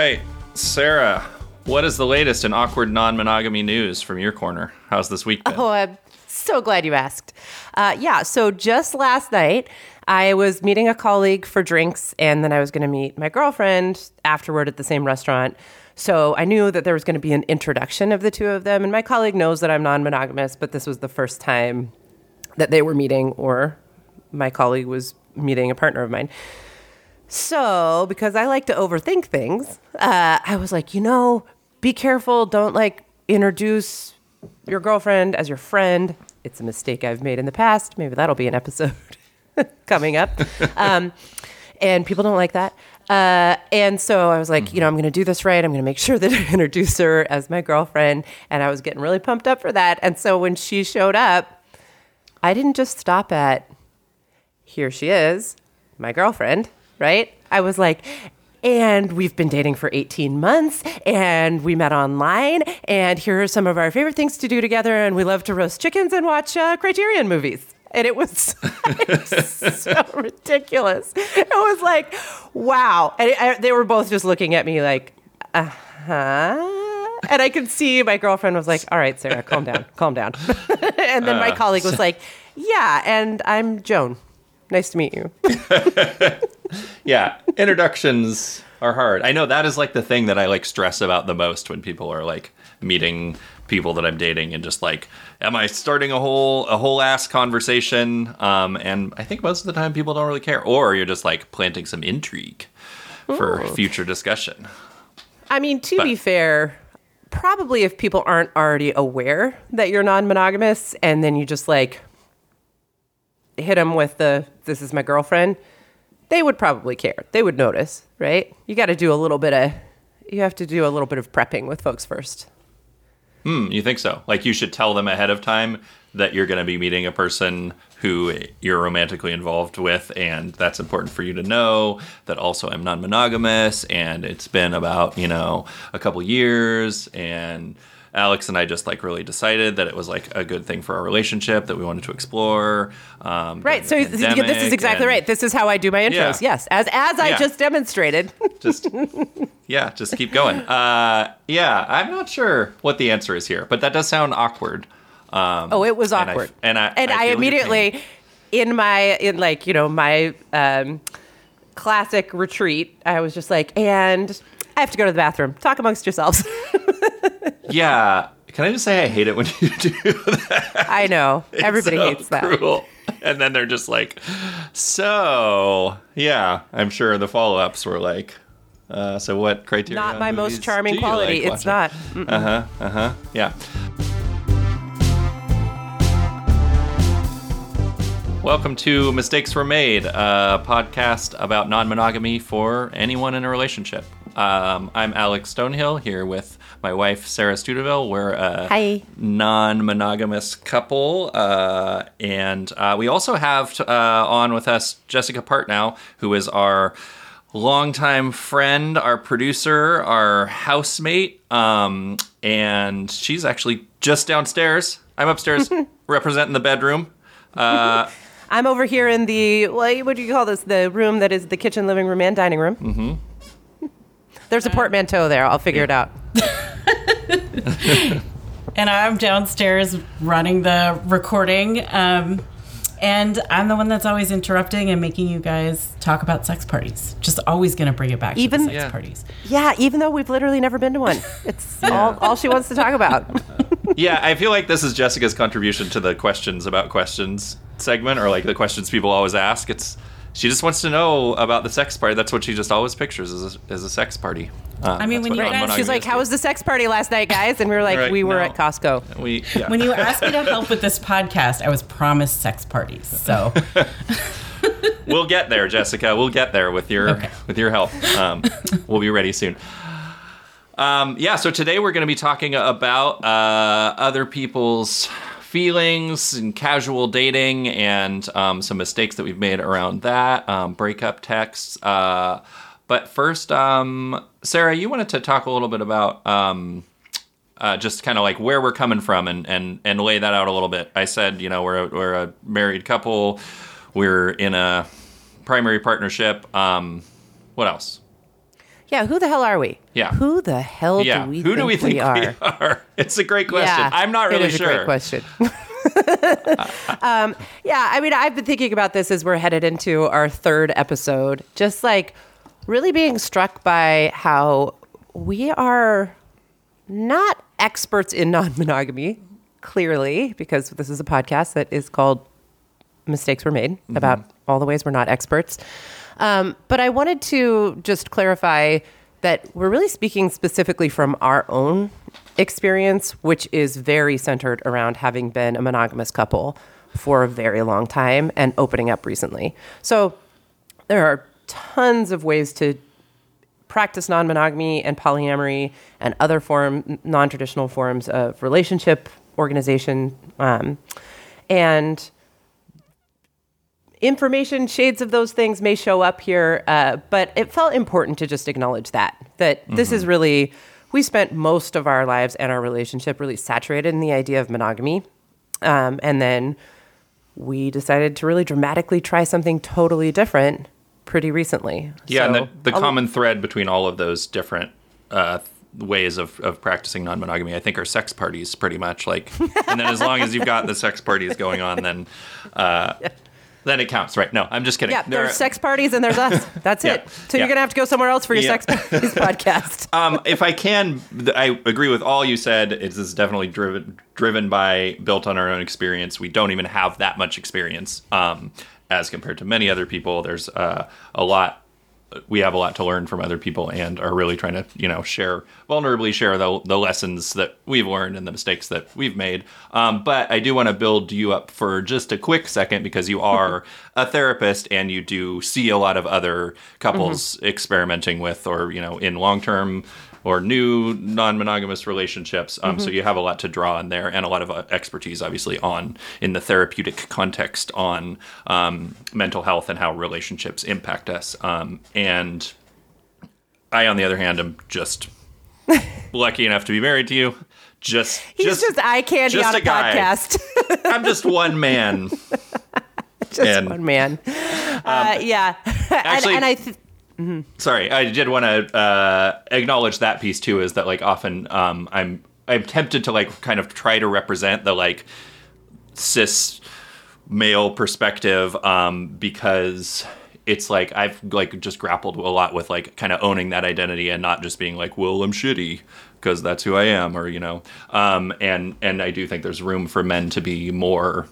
right, Sarah, what is the latest in awkward non monogamy news from your corner? How's this week been? Oh, I'm so glad you asked. Uh, yeah, so just last night, I was meeting a colleague for drinks, and then I was going to meet my girlfriend afterward at the same restaurant. So I knew that there was going to be an introduction of the two of them, and my colleague knows that I'm non monogamous, but this was the first time that they were meeting, or my colleague was meeting a partner of mine. So, because I like to overthink things, uh, I was like, you know, be careful. Don't like introduce your girlfriend as your friend. It's a mistake I've made in the past. Maybe that'll be an episode coming up. Um, and people don't like that. Uh, and so I was like, you know, I'm going to do this right. I'm going to make sure that I introduce her as my girlfriend. And I was getting really pumped up for that. And so when she showed up, I didn't just stop at, here she is, my girlfriend, right? I was like, and we've been dating for 18 months and we met online and here are some of our favorite things to do together and we love to roast chickens and watch uh, criterion movies. And it was so ridiculous. It was like wow. And I, they were both just looking at me like uh-huh. And i could see my girlfriend was like all right sarah calm down calm down. And then my colleague was like yeah and i'm joan nice to meet you yeah, introductions are hard. I know that is like the thing that I like stress about the most when people are like meeting people that I'm dating and just like, am I starting a whole a whole ass conversation? Um, and I think most of the time people don't really care, or you're just like planting some intrigue for future discussion. I mean, to But- be fair, probably if people aren't already aware that you're non-monogamous, and then you just like hit them with the "this is my girlfriend," they would probably care. They would notice, right? You got to do a little bit of, you have to do a little bit of prepping with folks first. Hmm, you think so? Like you should tell them ahead of time that you're going to be meeting a person who you're romantically involved with, and that's important for you to know. That also I'm non-monogamous, and it's been about you know a couple years, and Alex and I just like really decided that it was like a good thing for our relationship that we wanted to explore. Um, Right. So this is exactly and right. This is how I do my intros. Yeah. Yes, as as I Yeah. just demonstrated. Just yeah, just keep going. Uh, yeah, I'm not sure what the answer is here, but that does sound awkward. Um, Oh, it was and I- awkward. and I and I I, immediately in my in like you know my um, classic retreat, I was just like, and I have to go to the bathroom. Talk amongst yourselves. Yeah. Can I just say I hate it when you do that? I know It's everybody so hates that. Cruel. And then they're just like, so yeah. I'm sure the follow ups were like, uh, so what criteria? Not my most charming quality. like it's not. Uh huh. Uh huh. Yeah. Welcome to Mistakes Were Made, a podcast about non monogamy for anyone in a relationship. Um, I'm Alex Stonehill here with my wife, Sarah Stuteville. We're a Hi. non monogamous couple. Uh, and uh, we also have uh, on with us Jessica Partnow, who is our longtime friend, our producer, our housemate. Um, and she's actually just downstairs. I'm upstairs representing the bedroom. Uh, I'm over here in the what, what do you call this? The room that is the kitchen, living room, and dining room. Mm-hmm. There's a portmanteau there. I'll figure it out. and I'm downstairs running the recording. Um, and I'm the one that's always interrupting and making you guys talk about sex parties. Just always going to bring it back Even- to the sex Yeah. parties. Yeah, even though we've literally never been to one, it's all, all she wants to talk about. yeah, I feel like this is Jessica's contribution to the questions about questions segment, or like the questions people always ask. It's she just wants to know about the sex party. That's what she just always pictures as a, as a sex party. Uh, I mean, when you guys- She's like, "How was the sex party last night, guys?" And we were like, Right, "We were no. at Costco." we? Yeah. When you asked me to help with this podcast, I was promised sex parties. So we'll get there, Jessica. We'll get there with your Okay. with your help. Um, we'll be ready soon. Um, yeah. So today we're going to be talking about uh, other people's feelings and casual dating and um, some mistakes that we've made around that, um, breakup texts. Uh, but first, um, Sarah, you wanted to talk a little bit about. Um, uh, just kind of like where we're coming from and, and, and lay that out a little bit. I said, you know, we're a, we're a married couple. We're in a primary partnership. Um, what else? Yeah, who the hell are we? Yeah. Who the hell Yeah. do we Who think do we think we are? are? It's a great question. Yeah, I'm not really sure. it is sure. A great question. um, yeah, I mean, I've been thinking about this as we're headed into our third episode. Just like really being struck by how we are not experts in non-monogamy, clearly, because this is a podcast that is called "Mistakes Were Made" about all the ways we're not experts. Um, but I wanted to just clarify that we're really speaking specifically from our own experience, which is very centered around having been a monogamous couple for a very long time and opening up recently. So there are tons of ways to practice non-monogamy and polyamory and other form non-traditional forms of relationship organization um, and information shades of those things may show up here uh, but it felt important to just acknowledge that that this is really we spent most of our lives and our relationship really saturated in the idea of monogamy um, and then we decided to really dramatically try something totally different pretty recently Yeah, and the, the common thread between all of those different uh, ways of, of practicing non monogamy, I think, are sex parties, pretty much. Like, and then as long as you've got the sex parties going on, then uh, then it counts, right? No, I'm just kidding. Yeah, There there's are- sex parties and there's us. That's Yeah, it. So yeah. you're gonna have to go somewhere else for your Yeah. sex parties podcast. um, if I can, I agree with all you said. It's this is definitely driven driven by built on our own experience. We don't even have that much experience um, as compared to many other people. There's uh, a lot. We have a lot to learn from other people, and are really trying to, you know, share vulnerably share the, the lessons that we've learned and the mistakes that we've made. Um, but I do want to build you up for just a quick second because you are a therapist and you do see a lot of other couples experimenting with, or you know, in long term or new non-monogamous relationships. Um, So you have a lot to draw on there, and a lot of uh, expertise, obviously, on in the therapeutic context on um, mental health and how relationships impact us. Um, and I, on the other hand, am just lucky enough to be married to you. Just, He's just, eye candy just on a, a podcast. I'm just one man. just And- um, one man. uh, yeah, actually- and, and I. Th- sorry i did want to uh, acknowledge that piece too is that like often um, i'm i'm tempted to like kind of try to represent the like cis male perspective um, because it's like i've like just grappled a lot with like kind of owning that identity and not just being like well i'm shitty because that's who i am or you know. Um, and and i do think there's room for men to be more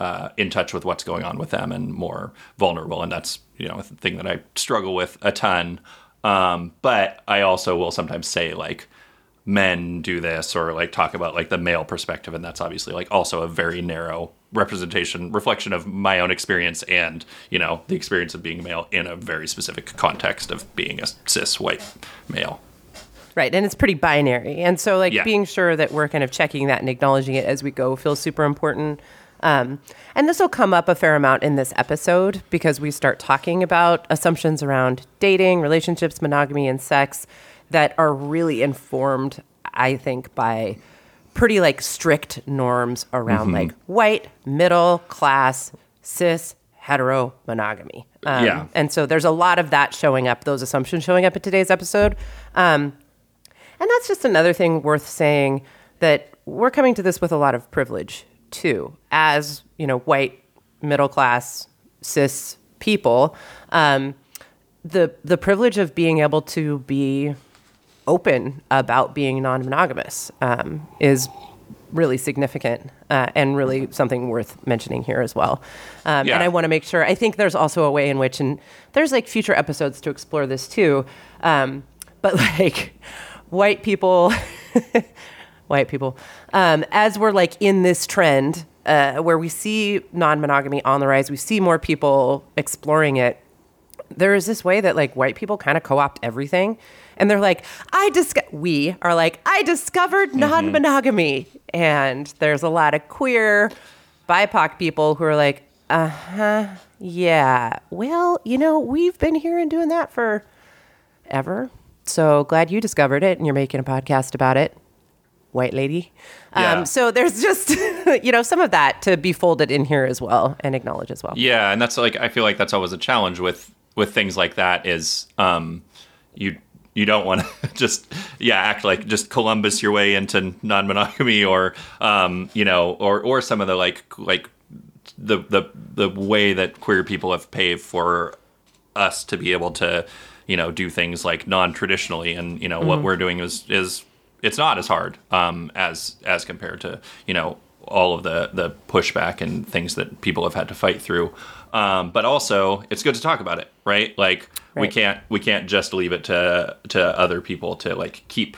uh, in touch with what's going on with them and more vulnerable. And that's, you know, a thing that I struggle with a ton. Um, but I also will sometimes say, like, men do this or like talk about like the male perspective. And that's obviously like also a very narrow representation, reflection of my own experience and, you know, the experience of being male in a very specific context of being a cis white male. right, and it's pretty binary, and so like Yeah. being sure that we're kind of checking that and acknowledging it as we go feels super important. Um, and this will come up a fair amount in this episode because we start talking about assumptions around dating, relationships, monogamy, and sex that are really informed, I think, by pretty like strict norms around like white, middle class, cis, hetero monogamy. Um, Yeah. And so there's a lot of that showing up, those assumptions showing up in today's episode. Um, and that's just another thing worth saying that we're coming to this with a lot of privilege too, as you know, white, middle class, cis people. Um, the the privilege of being able to be open about being non-monogamous um, is really significant uh, and really something worth mentioning here as well. Um, Yeah. And I want to make sure. I think there's also a way in which, and there's like future episodes to explore this too. Um, but like white people, white people, um, as we're like in this trend uh, where we see non-monogamy on the rise, we see more people exploring it there is this way that like white people kind of co-opt everything. And they're like i disco- we are like i discovered non-monogamy. And there's a lot of queer bipoc people who are like uh-huh yeah. Well you know we've been here and doing that for ever. So glad you discovered it and you're making a podcast about it white lady. Yeah. um, so there's just you know some of that to be folded in here as well and acknowledge as well. Yeah, and that's like I feel like that's always a challenge with with things like that is um you you don't want to just yeah act like just Columbus your way into non-monogamy or um, you know or or some of the like like the the the way that queer people have paved for us to be able to you know do things like non-traditionally and you know what we're doing is is it's not as hard um, as as compared to you know all of the the pushback and things that people have had to fight through um, but also it's good to talk about it right like we can't we can't just leave it to to other people to like keep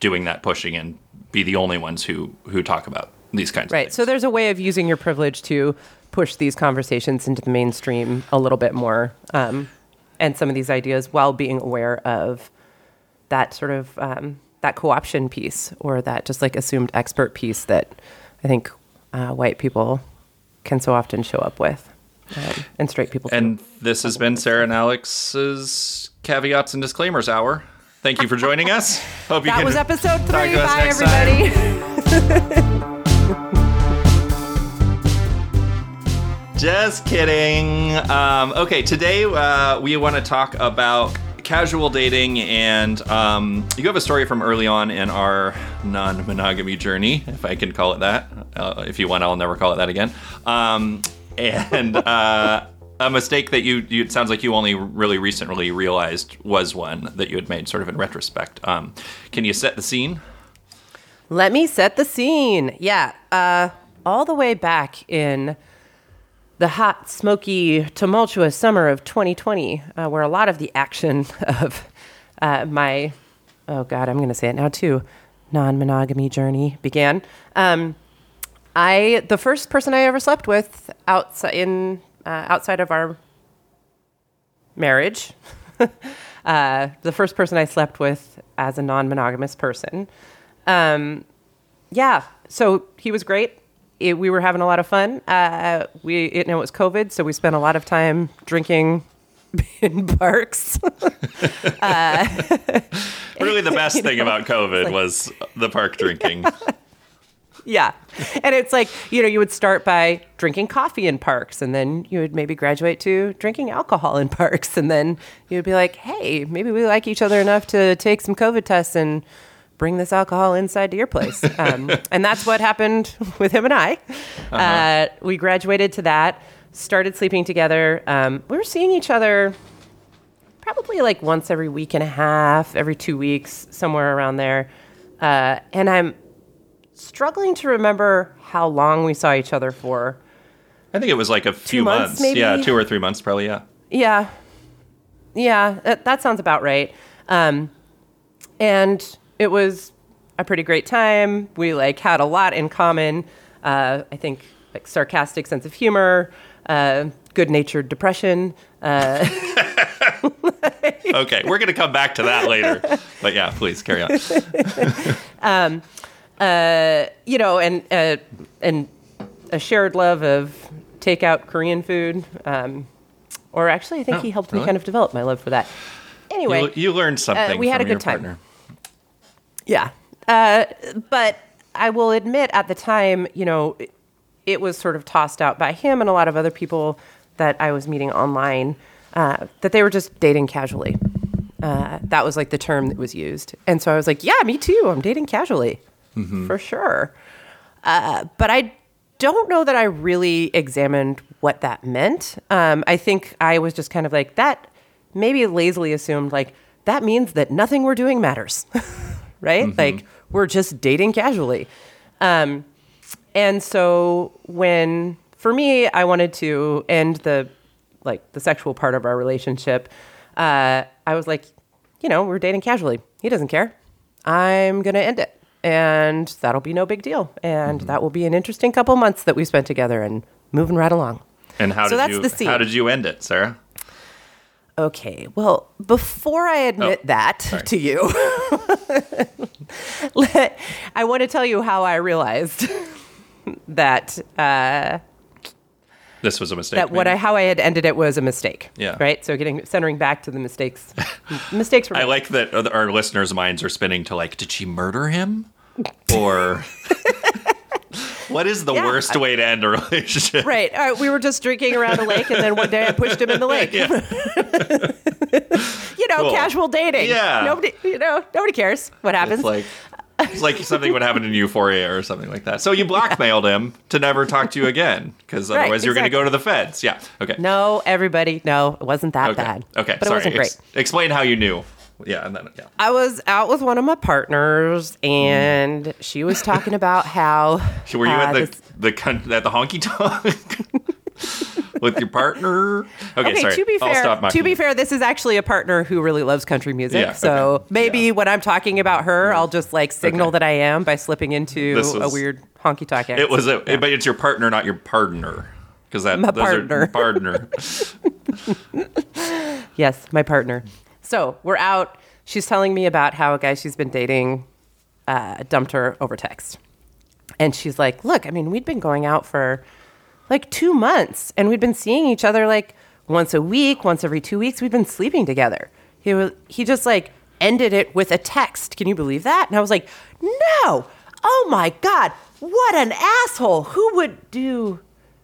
doing that pushing and be the only ones who who talk about these kinds of things. Right. So there's a way of using your privilege to push these conversations into the mainstream a little bit more, um, and some of these ideas while being aware of that sort of um, that co-option piece or that just like assumed expert piece that I think uh, white people can so often show up with, um, and straight people. too. And this has been Sarah and Alex's caveats and disclaimers hour. Thank you for joining us. Hope you that was episode three. Bye, everybody. Just kidding. Um, okay, today uh, we want to talk about casual dating, and um, you have a story from early on in our non-monogamy journey, if I can call it that. Uh, if you want, I'll never call it that again. Um, and uh, a mistake that you, you it sounds like you only really recently realized was one that you had made, sort of in retrospect. Um, can you set the scene? Let me set the scene. Yeah, uh, all the way back in the hot, smoky, tumultuous summer of 2020, uh, where a lot of the action of uh, my, oh God, I'm going to say it now too, non monogamy journey began. Um, I, the first person I ever slept with outside, in, uh, outside of our marriage, uh, the first person I slept with as a non monogamous person. Um, yeah, so he was great. It, we were having a lot of fun. Uh, we it, it was COVID, so we spent a lot of time drinking in parks. Really, the best thing about COVID was the park drinking. yeah, and it's like you know you would start by drinking coffee in parks, and then you would maybe graduate to drinking alcohol in parks, and then you'd be like, hey, maybe we like each other enough to take some COVID tests and bring this alcohol inside to your place. Um, and that's what happened with him and I. uh we graduated to that, started sleeping together. Um, we were seeing each other probably like once every week and a half, every two weeks, somewhere around there. Uh, and I'm struggling to remember how long we saw each other for. I think it was like a few months, maybe? Yeah, two or three months, probably. Yeah. Yeah. Yeah, that, that sounds about right. Um, and it was a pretty great time. We like had a lot in common. Uh, I think like sarcastic sense of humor, uh, good-natured depression. Uh, Okay, we're gonna come back to that later. But yeah, please carry on. you know, and uh, and a shared love of takeout Korean food. Um, or actually, I think Oh, he helped me kind of develop my love for that. Anyway, You, you learned something. we had a good time. partner. Yeah. Uh, but I will admit at the time, you know, it, it was sort of tossed out by him and a lot of other people that I was meeting online uh, that they were just dating casually. Uh, that was like the term that was used. And so I was like, yeah, me too. I'm dating casually for sure. Uh, but I don't know that I really examined what that meant. Um, I think I was just kind of like, that maybe lazily assumed, like, that means that nothing we're doing matters, right? Like, we're just dating casually. Um, and so when, for me, I wanted to end the, like, the sexual part of our relationship, uh, I was like, you know, we're dating casually. He doesn't care. I'm going to end it. And that'll be no big deal. And that will be an interesting couple months that we spent together and moving right along. And how So did that's you the scene. how did you end it, Sarah? Okay, well, before I admit Oh, that sorry. to you, I want to tell you how I realized that uh, This was a mistake. that what? I how I had ended it was a mistake. Yeah. Right. So getting centering back to the mistakes. mistakes were. I like that our listeners' minds are spinning to like, did she murder him? Or What is the Yeah, worst way to end a relationship? Right. All right. We were just drinking around a lake, and then one day I pushed him in the lake. Yeah. you know, Cool. casual dating. Yeah. Nobody, you know, nobody cares what happens. It's like it's like something would happen in Euphoria or something like that. So you blackmailed him to never talk to you again because Right, otherwise you're going to go to the feds. Yeah. Okay. no, everybody, no, it wasn't that Okay. bad. Okay. but Sorry. it wasn't great. Ex- explain how you knew. Yeah. And then yeah. I was out with one of my partners, and she was talking about how. Were you uh, at the this- the con- at the honky tonk with your partner? Okay. Okay, sorry. to be fair, to be fair, this is actually a partner who really loves country music. Yeah, so okay. maybe Yeah. when I'm talking about her, I'll just like signal Okay. that I am by slipping into This a weird honky tonk. It was a, but it's your partner, not your partner, because that My those partner. partner. Yes, my partner. So we're out. She's telling me about how a guy she's been dating uh, dumped her over text. And she's like, Look, I mean, we'd been going out for like two months and we'd been seeing each other like once a week, once every two weeks. We'd been sleeping together. He, was, he just like ended it with a text. Can you believe that? And I was like, No. Oh my God. What an asshole. Who would do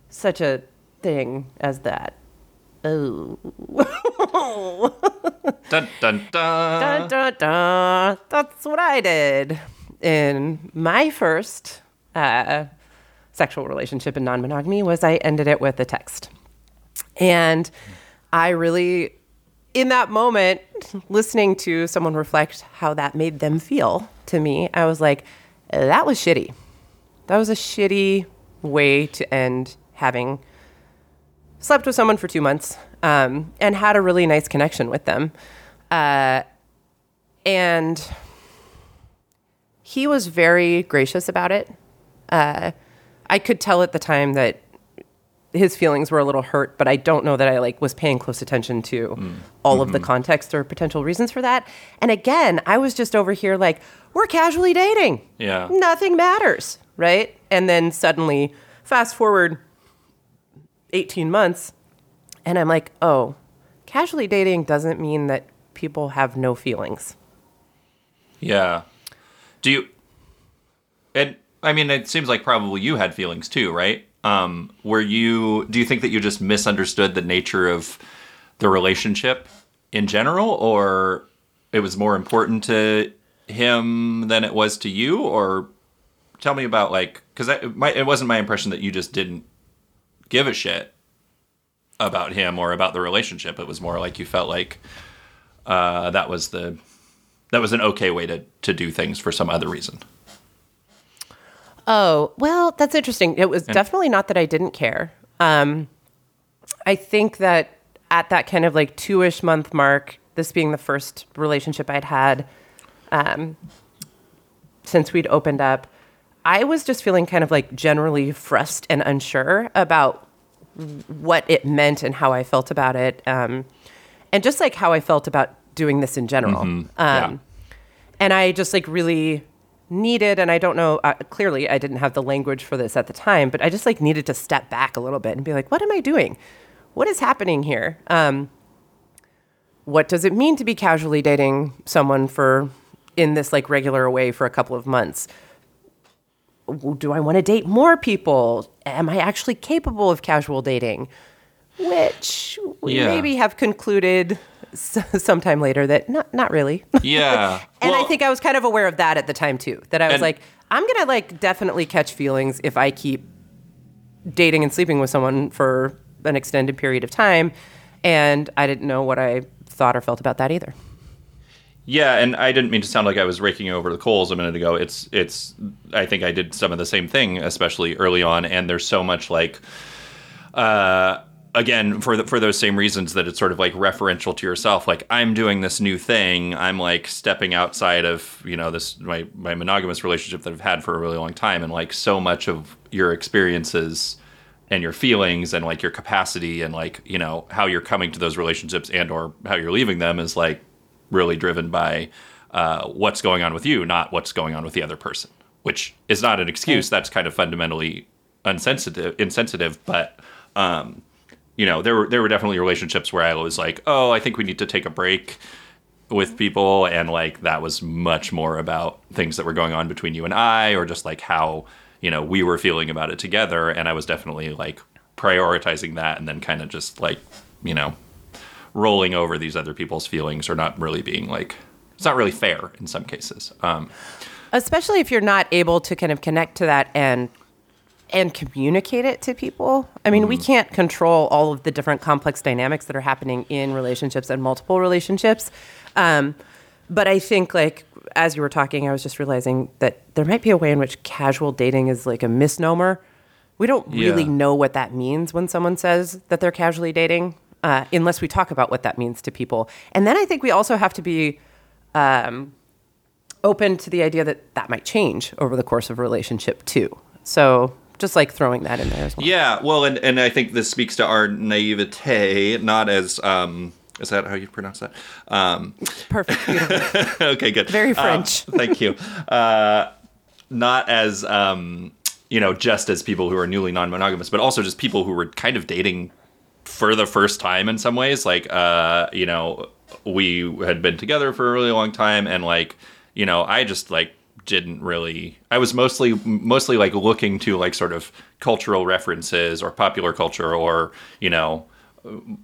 such a thing as that? Oh. dun dun dun. Dun, dun, dun. That's what I did in my first uh, sexual relationship in non-monogamy was I ended it with a text. And I really, in that moment, listening to someone reflect how that made them feel to me, I was like, that was shitty. That was a shitty way to end having slept with someone for two months um, and had a really nice connection with them. Uh, and he was very gracious about it. Uh, I could tell at the time that his feelings were a little hurt, but I don't know that I like was paying close attention to all of the context or potential reasons for that. And again, I was just over here like, we're casually dating. Yeah. Nothing matters, right? And then suddenly, fast forward 18 months, and I'm like, oh, casually dating doesn't mean that people have no feelings. Yeah. Do you? And I mean, it seems like probably you had feelings too, right? Um, were you? Do you think that you just misunderstood the nature of the relationship in general, or it was more important to him than it was to you? Or tell me about like, because it wasn't my impression that you just didn't give a shit about him or about the relationship. It was more like you felt like uh, that was the that was an okay way to to do things for some other reason. Oh, well, that's interesting. It was definitely not that I didn't care. Um, I think that at that kind of like two ish month mark, this being the first relationship I'd had um, since we'd opened up, I was just feeling kind of like generally frustrated and unsure about what it meant and how I felt about it. Um, and just like how I felt about doing this in general. Um, Yeah. and I just like really needed, and I don't know, uh, clearly I didn't have the language for this at the time, but I just like needed to step back a little bit and be like, what am I doing? What is happening here? Um, what does it mean to be casually dating someone for in this like regular way for a couple of months? Do I want to date more people? Am I actually capable of casual dating? Which we Yeah. maybe have concluded s- sometime later that not not really. Yeah, And I think I was kind of aware of that at the time too. That I was like, I'm gonna like definitely catch feelings if I keep dating and sleeping with someone for an extended period of time. And I didn't know what I thought or felt about that either. Yeah, and I didn't mean to sound like I was raking over the coals a minute ago. It's it's I think I did some of the same thing, especially early on, and there's so much like uh again for the, for those same reasons that it's sort of like referential to yourself like i'm doing this new thing i'm like stepping outside of you know this my my monogamous relationship that i've had for a really long time and like so much of your experiences and your feelings and like your capacity and like you know how you're coming to those relationships and or how you're leaving them is like really driven by uh, what's going on with you not what's going on with the other person which is not an excuse. That's kind of fundamentally unsensitive insensitive but um, you know there were there were definitely relationships where I was like oh I think we need to take a break with people and like that was much more about things that were going on between you and I or just like how you know we were feeling about it together, and I was definitely like prioritizing that, and then kind of just like you know rolling over these other people's feelings or not really being like it's not really fair in some cases. Um, especially if you're not able to kind of connect to that and and communicate it to people. I mean, we can't control all of the different complex dynamics that are happening in relationships and multiple relationships. Um, but I think, like, as you were talking, I was just realizing that there might be a way in which casual dating is like a misnomer. We don't really Yeah. know what that means when someone says that they're casually dating, uh, unless we talk about what that means to people. And then I think we also have to be um, open to the idea that that might change over the course of a relationship too. So just like throwing that in there as well. Yeah, well, and, and I think this speaks to our naivete, not as um, is that how you pronounce that? Um, Perfect. Okay, good. Very Um, French. thank you. Uh, not as um, you know, just as people who are newly non-monogamous, but also just people who were kind of dating for the first time in some ways. Like, uh, you know, we had been together for a really long time, and like, you know, I just like didn't really. I was mostly mostly like looking to like sort of cultural references or popular culture or you know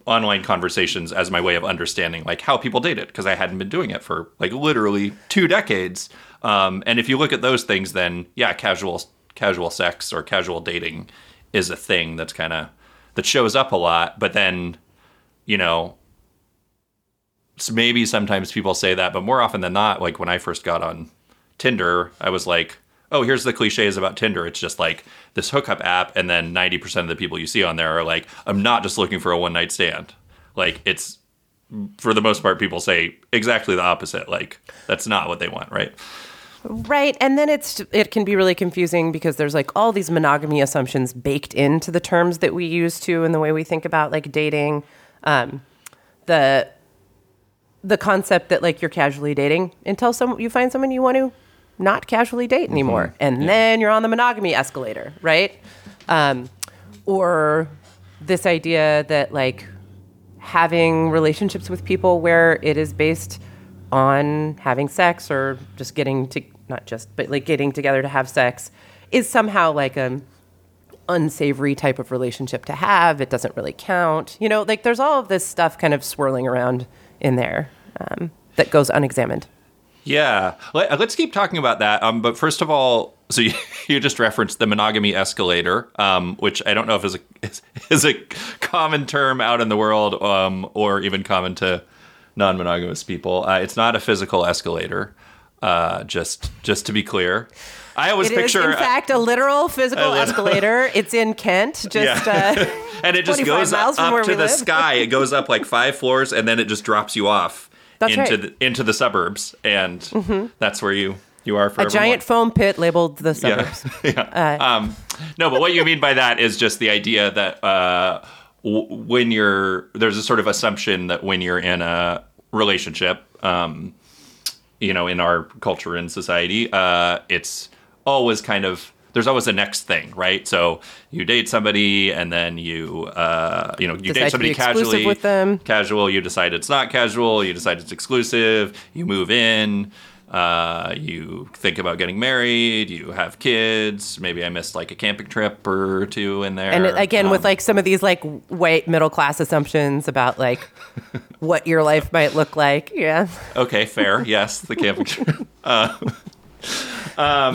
online conversations as my way of understanding like how people dated because I hadn't been doing it for like literally two decades. Um, and if you look at those things, then yeah, casual casual sex or casual dating is a thing that's kind of that shows up a lot. But then, you know, maybe sometimes people say that, but more often than not, like when I first got on Tinder, I was like, oh, here's the cliches about Tinder. It's just like this hookup app, and then 90% of the people you see on there are like, I'm not just looking for a one night stand. Like, it's for the most part, people say exactly the opposite. Like, that's not what they want, right? Right. And then it's it can be really confusing because there's like all these monogamy assumptions baked into the terms that we use to and the way we think about like dating. Um, the the concept that like you're casually dating until some you find someone you want to not casually date anymore, and then you're on the monogamy escalator, right? Um, or this idea that like having relationships with people where it is based on having sex or just getting to not just but like getting together to have sex is somehow like a unsavory type of relationship to have. It doesn't really count. You know like there's all of this stuff kind of swirling around in there um, that goes unexamined. Yeah, Let, us keep talking about that. Um, but first of all, so you, you just referenced the monogamy escalator, um, which I don't know if is a is, is a common term out in the world, um, or even common to non-monogamous people. Uh, it's not a physical escalator. Uh, just just to be clear, I always It is, picture in fact, a literal physical escalator. It's in Kent, just Yeah. uh, and it just goes up, up to the live. sky. It goes up like five floors, and then it just drops you off That's into right. the, into the suburbs, and that's where you you are a forevermore. giant foam pit labeled the Yeah. suburbs. yeah. um, no, but what you mean by that is just the idea that uh, when you're there's a sort of assumption that when you're in a relationship, um, you know, in our culture and society, uh, it's always kind of there's always a next thing, right? So you date somebody, and then you, uh, you know, you Decide date somebody casually with them. Casual, you decide it's not casual. You decide it's exclusive. You move in. Uh, you think about getting married. You have kids. Maybe I missed like a camping trip or two in there. And again, with Um, like some of these like white middle class assumptions about like what your life might look like. Yeah. okay, fair. yes, the camping trip.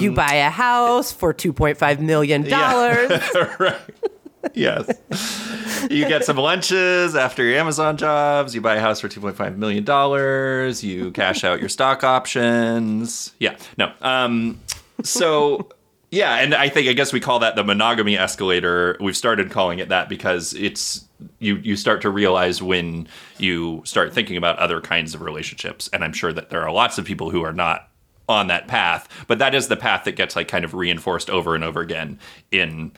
you buy a house for $2.5 million. right. Yes. You get some lunches after your Amazon jobs. You buy a house for $2.5 million. You cash out your stock options. Yeah. No. Um, so, yeah. And I think, I guess we call that the monogamy escalator. We've started calling it that because it's, you, you start to realize when you start thinking about other kinds of relationships. And I'm sure that there are lots of people who are not on that path, but that is the path that gets like kind of reinforced over and over again in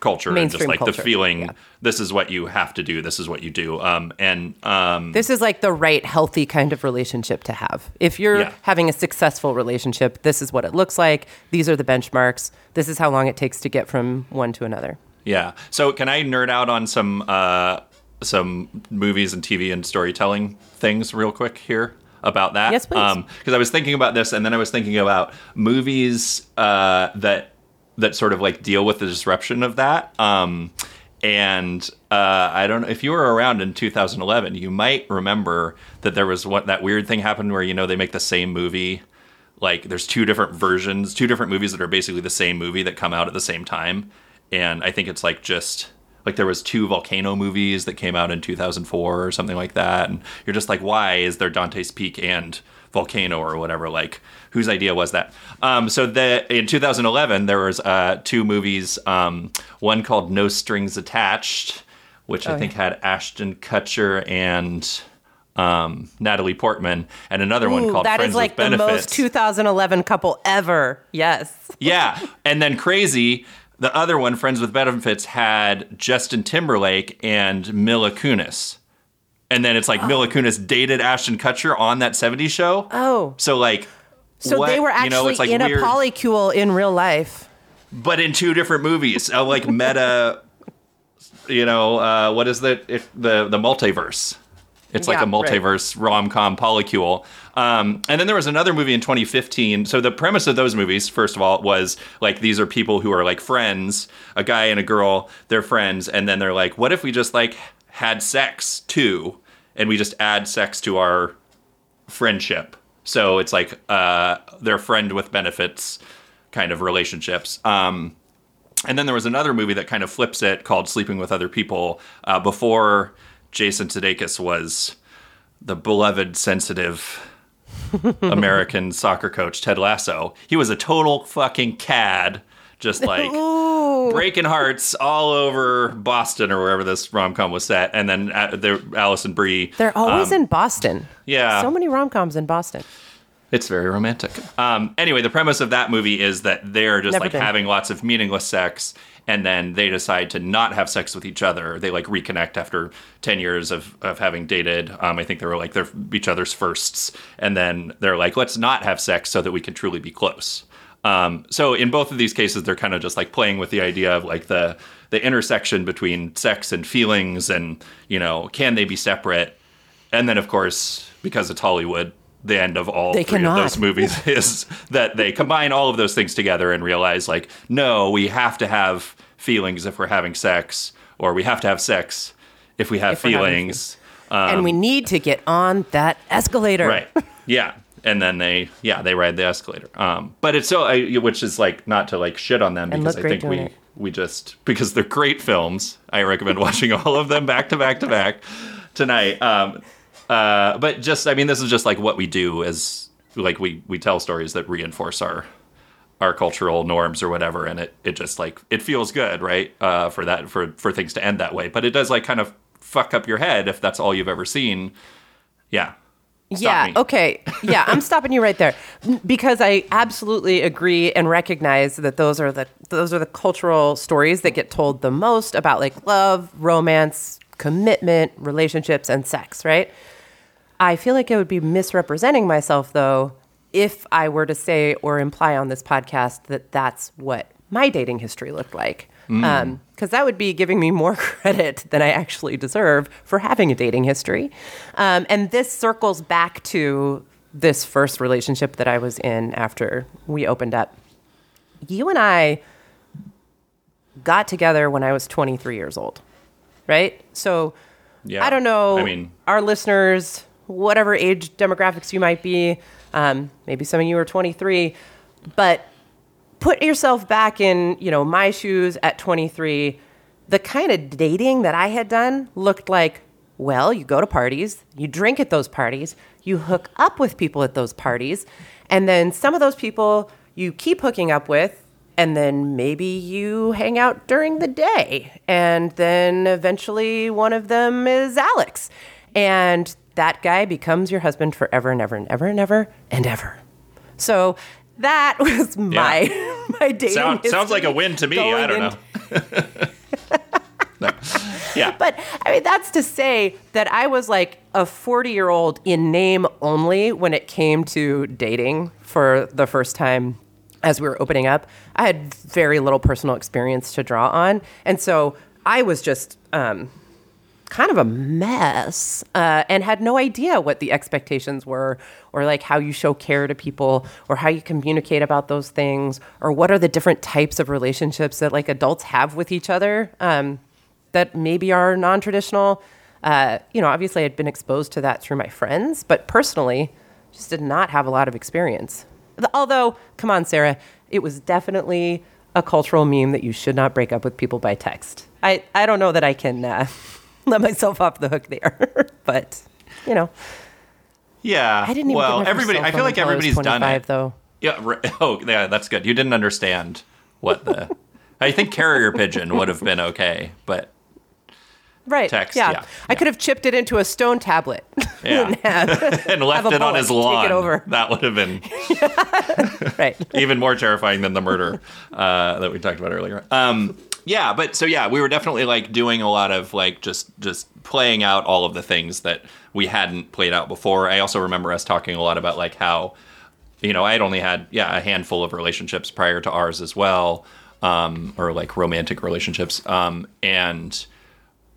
culture and just Mainstream like the feeling yeah. this is what you have to do this is what you do um and um This is like the right healthy kind of relationship to have. If you're Yeah. having a successful relationship, this is what it looks like. These are the benchmarks. This is how long it takes to get from one to another. yeah so can i nerd out on some uh some movies and tv and storytelling things real quick here about that Yes, please. because i was thinking about this and then i was thinking about movies uh that that sort of like deal with the disruption of that. Um, and uh, I don't know if you were around in 2011, you might remember that there was what that weird thing happened where you know they make the same movie. Like there's two different versions, two different movies that are basically the same movie that come out at the same time. And I think it's like just like there was two volcano movies that came out in 2004 or something like that. And you're just like, why is there Dante's Peak and volcano or whatever? Like whose idea was that? Um, so the in 2011 there was uh, two movies. Um, one called No Strings Attached, which I think had Ashton Kutcher and um, Natalie Portman, and another one called that Friends is like with the Benefits. most 2011 couple ever. Yes. Yeah, and then crazy. The other one, Friends with Benefits, had Justin Timberlake and Mila Kunis. And then it's like Mila Kunis dated Ashton Kutcher on that 70s show. Oh. So like So what- they were you actually know, it's like in weird, a polycule in real life. but in two different movies. Uh, like meta you know, uh, what is the if the the multiverse? It's like Yeah, a multiverse rom com polycule. Um, and then there was another movie in 2015. So the premise of those movies, first of all, was like these are people who are like friends, a guy and a girl, they're friends, and then they're like, what if we just like had sex too, and we just add sex to our friendship? So it's like uh, they're friend with benefits kind of relationships. Um, and then there was another movie that kind of flips it called Sleeping with Other People uh, before Jason Sudeikis was the beloved, sensitive American soccer coach, Ted Lasso. He was a total fucking cad, just like breaking hearts all over Boston or wherever this rom com was set. And then uh, there, Alison Brie. They're always um, in Boston. yeah. So many rom coms in Boston. It's very romantic. Um, anyway, the premise of that movie is that they're just Never like been. having lots of meaningless sex, and then they decide to not have sex with each other. They like reconnect after ten years of of having dated. Um, I think they were like they're each other's firsts, and then they're like, let's not have sex so that we can truly be close. Um, so in both of these cases, they're kind of just like playing with the idea of like the the intersection between sex and feelings, and you know, can they be separate? And then, of course, because it's Hollywood, the end of all They three cannot. of those movies is that they combine all of those things together and realize, like, no, we have to have feelings if we're having sex, or we have to have sex if we have If feelings. and we need to get on that escalator. Um, Right. Yeah. And then they, yeah, they ride the escalator. Um, but it's so, I, which is like not to like shit on them because I think we it. we just because they're great films. I recommend watching all of them back to back to back tonight. Um, uh, but just, I mean, this is just like what we do as like we we tell stories that reinforce our our cultural norms or whatever, and it it just like it feels good, right? Uh, for that for for things to end that way, but it does like kind of fuck up your head if that's all you've ever seen. Yeah. Stop yeah. me. Okay. Yeah, I'm stopping you right there because I absolutely agree and recognize that those are the those are the cultural stories that get told the most about like love, romance, commitment, relationships, and sex. Right. I feel like I would be misrepresenting myself though if I were to say or imply on this podcast that that's what my dating history looked like. Because that would be giving me more credit than I actually deserve for having a dating history. Um, and this circles back to this first relationship that I was in after we opened up. You and I got together when I was 23 years old, right? So Yeah. I don't know. I mean, our listeners, whatever age demographics you might be, um, maybe some of you are 23, but put yourself back in, you know, my shoes at 23. The kind of dating that I had done looked like, well, you go to parties, you drink at those parties, you hook up with people at those parties, and then some of those people you keep hooking up with and then maybe you hang out during the day and then eventually one of them is alex and that guy becomes your husband forever and ever and ever and ever and ever so that was my my dating Sound, sounds like a win to me. I don't know. No. Yeah. But I mean, that's to say that I was like a 40 year old in name only when it came to dating for the first time as we were opening up. I had very little personal experience to draw on. And so I was just, um, kind of a mess uh, and had no idea what the expectations were or like how you show care to people or how you communicate about those things or what are the different types of relationships that like adults have with each other um, that maybe are non-traditional. Uh, you know obviously i'd been exposed to that through my friends but personally just did not have a lot of experience. Although come on sarah it was definitely a cultural meme that you should not break up with people by text. I, I don't know that i can uh, let myself off the hook there. but you know, yeah. I didn't even. Well, everybody. I feel like until I was everybody's done it. though. Yeah. Right. Oh, yeah. That's good. You didn't understand what the. I think carrier pigeon would have been okay, but Right. Text, yeah. yeah, I could have chipped it into a stone tablet. Yeah. and have- and left it on his take it lawn. over. That would have been right. even more terrifying than the murder uh, that we talked about earlier. Um, yeah, but so yeah, we were definitely like doing a lot of like just just playing out all of the things that we hadn't played out before. I also remember us talking a lot about like how you know I had only had yeah a handful of relationships prior to ours as well, um, or like romantic relationships, um, and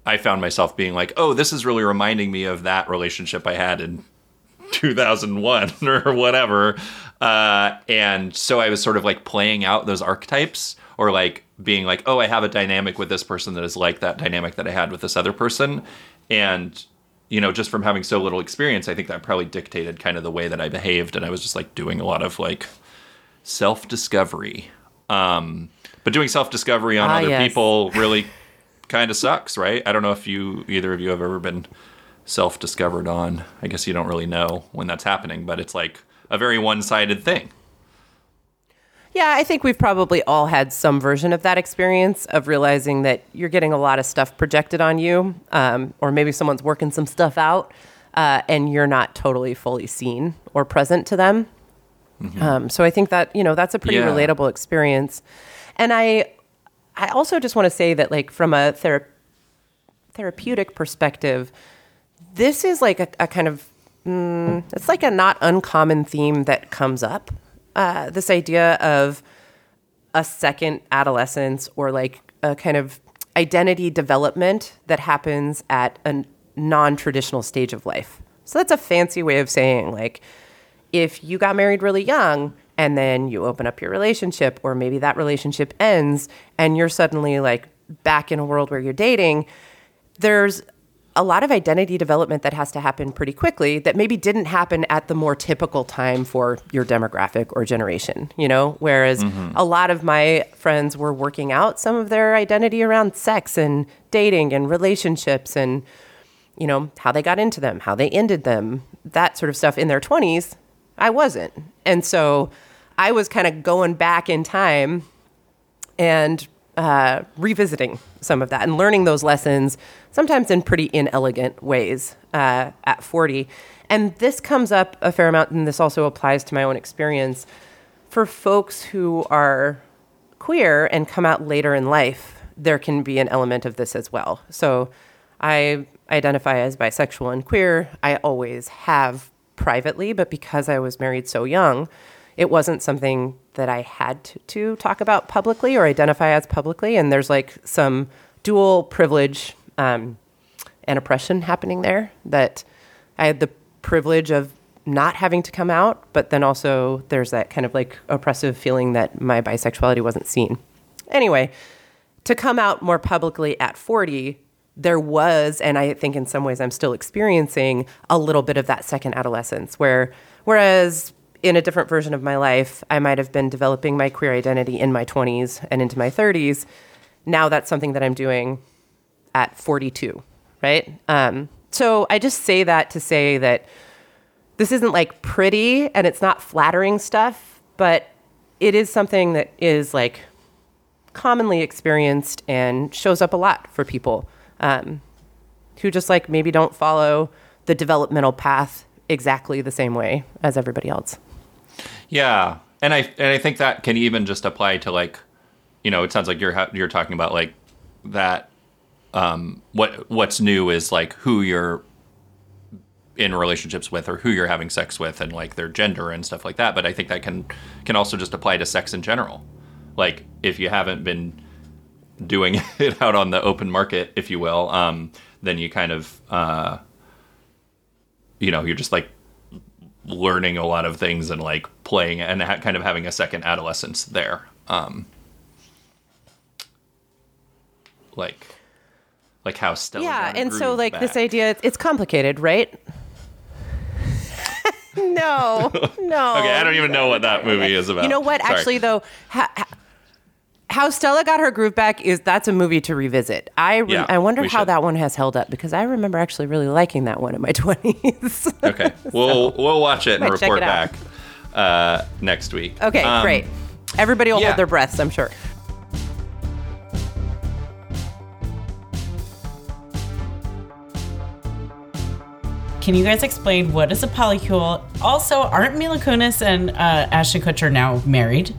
I found myself being like, oh, this is really reminding me of that relationship I had in 2001 or whatever. Uh, and so I was sort of like playing out those archetypes or like being like, oh, I have a dynamic with this person that is like that dynamic that I had with this other person. And, you know, just from having so little experience, I think that probably dictated kind of the way that I behaved. And I was just like doing a lot of like self discovery. Um, but doing self discovery on Ah, other yes. people really kind of sucks, right? I don't know if you, either of you, have ever been self discovered on. I guess you don't really know when that's happening, but it's like a very one sided thing. Yeah, I think we've probably all had some version of that experience of realizing that you're getting a lot of stuff projected on you, um, or maybe someone's working some stuff out, uh, and you're not totally fully seen or present to them. Um, so I think that you know that's a pretty Yeah. relatable experience, and I, I also just want to say that like from a thera- therapeutic perspective, this is like a, a kind of mm, it's like a not uncommon theme that comes up. Uh, this idea of a second adolescence or like a kind of identity development that happens at a non-traditional stage of life. So that's a fancy way of saying like if you got married really young and then you open up your relationship or maybe that relationship ends and you're suddenly like back in a world where you're dating, there's a lot of identity development that has to happen pretty quickly that maybe didn't happen at the more typical time for your demographic or generation, you know? Whereas mm-hmm. a lot of my friends were working out some of their identity around sex and dating and relationships and, you know, how they got into them, how they ended them, that sort of stuff in their 20s. I wasn't. And so I was kind of going back in time and uh, revisiting some of that and learning those lessons, sometimes in pretty inelegant ways uh, at 40. And this comes up a fair amount, and this also applies to my own experience. For folks who are queer and come out later in life, there can be an element of this as well. So I identify as bisexual and queer. I always have privately, but because I was married so young, it wasn't something that I had to, to talk about publicly or identify as publicly. And there's like some dual privilege um, and oppression happening there that I had the privilege of not having to come out, but then also there's that kind of like oppressive feeling that my bisexuality wasn't seen. Anyway, to come out more publicly at 40, there was, and I think in some ways I'm still experiencing a little bit of that second adolescence where, whereas in a different version of my life, I might have been developing my queer identity in my 20s and into my 30s. Now that's something that I'm doing at 42, right? Um, so I just say that to say that this isn't like pretty and it's not flattering stuff, but it is something that is like commonly experienced and shows up a lot for people um, who just like maybe don't follow the developmental path exactly the same way as everybody else. Yeah, and I and I think that can even just apply to like, you know, it sounds like you're you're talking about like that. Um, what what's new is like who you're in relationships with or who you're having sex with and like their gender and stuff like that. But I think that can can also just apply to sex in general. Like if you haven't been doing it out on the open market, if you will, um, then you kind of uh, you know you're just like learning a lot of things and like playing and ha- kind of having a second adolescence there. Um, like like how Stella. yeah and so like this idea it's, it's complicated right no no Okay, I don't even know what that movie is about. you know what Sorry. actually though ha- ha- how Stella got her groove back is that's a movie to revisit. I re- Yeah, I wonder how should. that one has held up because I remember actually really liking that one in my twenties. Okay, we'll we'll watch it and report it back uh, next week. okay, Um, great. Everybody will yeah. hold their breaths. I'm sure. Can you guys explain what is a polycule? Also, aren't Mila Kunis and uh, Ashton Kutcher now married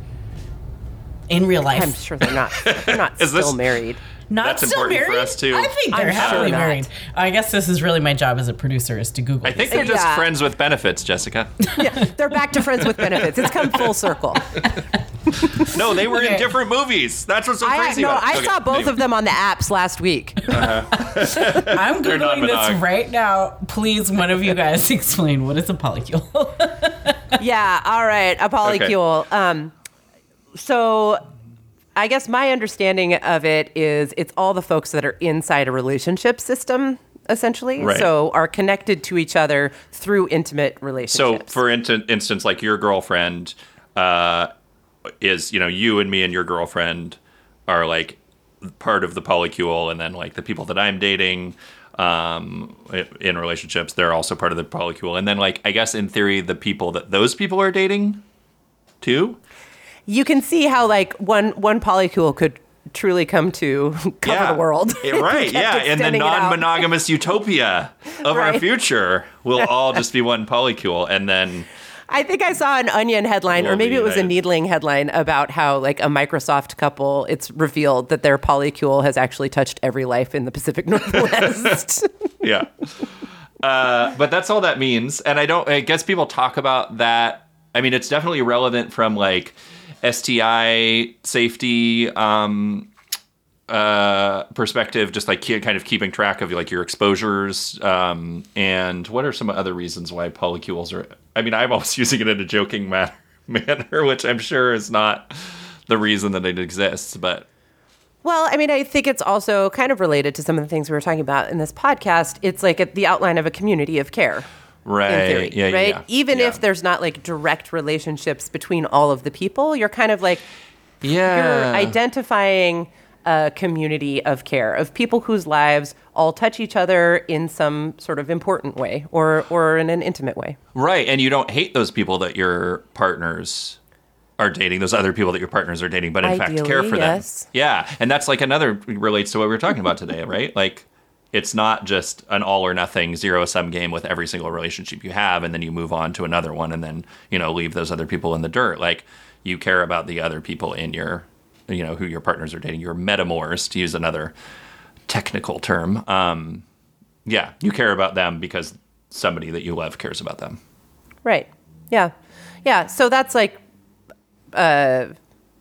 in real life? I'm sure they're not. They're not Is still this- married. Not That's still important for us, too. I think they're I'm sure happily not. married. I guess this is really my job as a producer is to Google. I think these. they're just Yeah. friends with benefits, Jessica. Yeah, they're back to friends with benefits. It's come full circle. No, they were in different movies. That's what's so I crazy no, about it. I Okay, saw both anyway. of them on the apps last week. I'm They're not googling this right now. Please, one of you guys explain what is a polycule. yeah, all right, a polycule. Um, so I guess my understanding of it is it's all the folks that are inside a relationship system, essentially. Right. So are connected to each other through intimate relationships. So, for inten- instance, like your girlfriend uh, is, you know, you and me and your girlfriend are like part of the polycule, and then like the people that I'm dating um, in relationships, they're also part of the polycule, and then like I guess in theory, the people that those people are dating too. You can see how like one one polycule could truly come to cover the world. Yeah, right. Yeah. In the extending it out. non monogamous utopia of our future, we'll all just be one polycule. And then, I think I saw an Onion headline, or maybe it was a. Needling headline about how, like, a Microsoft couple, it's revealed that their polycule has actually touched every life in the Pacific Northwest. yeah. Uh, but that's all that means. And I don't, I guess people talk about that. I mean, it's definitely relevant from like STI safety um, uh, perspective, just like kind of keeping track of like your exposures. Um, and what are some other reasons why polycules are? I mean, I'm always using it in a joking manner, manner, which I'm sure is not the reason that it exists, but well, I mean, I think it's also kind of related to some of the things we were talking about in this podcast. It's like the outline of a community of care. Right, theory, yeah, right? yeah. Even Yeah. if there's not like direct relationships between all of the people, you're kind of like yeah, you're identifying a community of care of people whose lives all touch each other in some sort of important way or or in an intimate way. Right, and you don't hate those people that your partners are dating, those other people that your partners are dating, but in fact care Ideally, for yes. them. Yeah, and that's like another relates to what we were talking about today, right? Like it's not just an all or nothing zero sum game with every single relationship you have and then you move on to another one and then, you know, leave those other people in the dirt. Like you care about the other people in your you know, who your partners are dating, your metamors to use another technical term. Um yeah, you care about them because somebody that you love cares about them. Right. Yeah. Yeah. So that's like uh,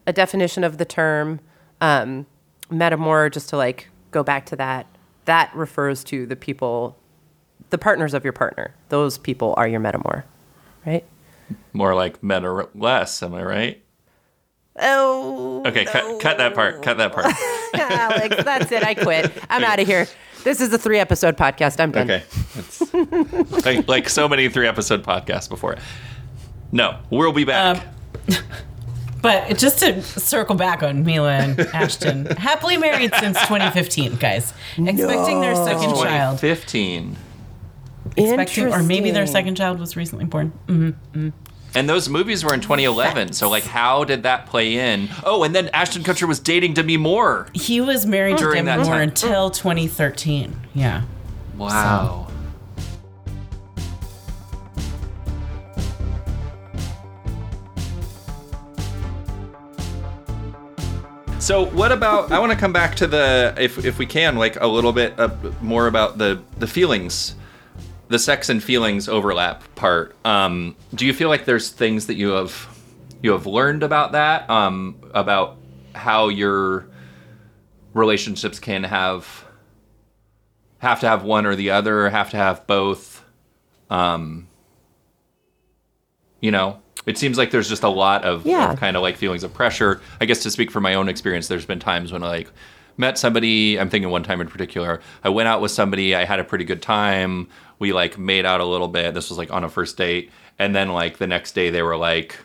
a definition of the term. Um, metamor, just to like go back to that, that refers to the people, the partners of your partner. Those people are your metamor, right? More like meta less, am I right? Oh. Okay, cut cut that part. Cut that part. Alex, that's it. I quit. I'm out of here. This is a three episode podcast. I'm done. Okay. Like, like so many three episode podcasts before. No, we'll be back. Um, But just to circle back on Mila and Ashton, happily married since 2015, guys. Expecting their second child. 2015. Expecting, or maybe their second child was recently born. Mm-hmm. And those movies were in 2011. So like how did that play in? Oh, and then Ashton Kutcher was dating Demi Moore. He was married to During Demi that Moore time. until 2013. Yeah. Wow. So what about? I want to come back to the, if if we can, like a little bit uh, more about the the feelings, the sex and feelings overlap part. Um, do you feel like there's things that you have you have learned about that? Um, about how your relationships can have have to have one or the other, or have to have both. Um, you know, it seems like there's just a lot of, Yeah. of kind of like feelings of pressure. I guess to speak from my own experience, there's been times when I like met somebody. I'm thinking one time in particular, I went out with somebody, I had a pretty good time. We like made out a little bit. This was like on a first date, and then like the next day they were like,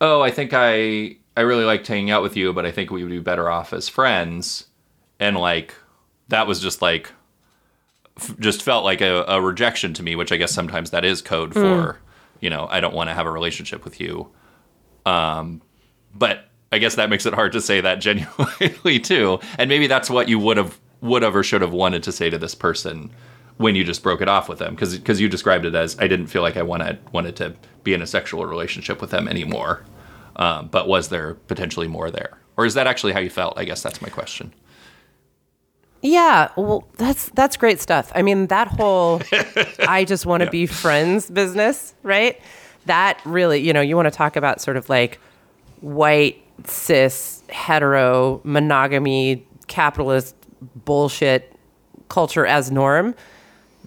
"Oh, I think I I really liked hanging out with you, but I think we would be better off as friends." And like that was just like f- just felt like a, a rejection to me, which I guess sometimes that is code for, mm. You know, I don't want to have a relationship with you. Um, but I guess that makes it hard to say that genuinely too. And maybe that's what you would have would have or should have wanted to say to this person when you just broke it off with them because because you described it as I didn't feel like I wanted wanted to be in a sexual relationship with them anymore. Um, but was there potentially more there? Or is that actually how you felt? I guess that's my question. Yeah, well, that's that's great stuff. I mean, that whole I just want to Yeah. be friends business, right? That really, you know, you want to talk about sort of like white cis hetero monogamy capitalist bullshit culture as norm.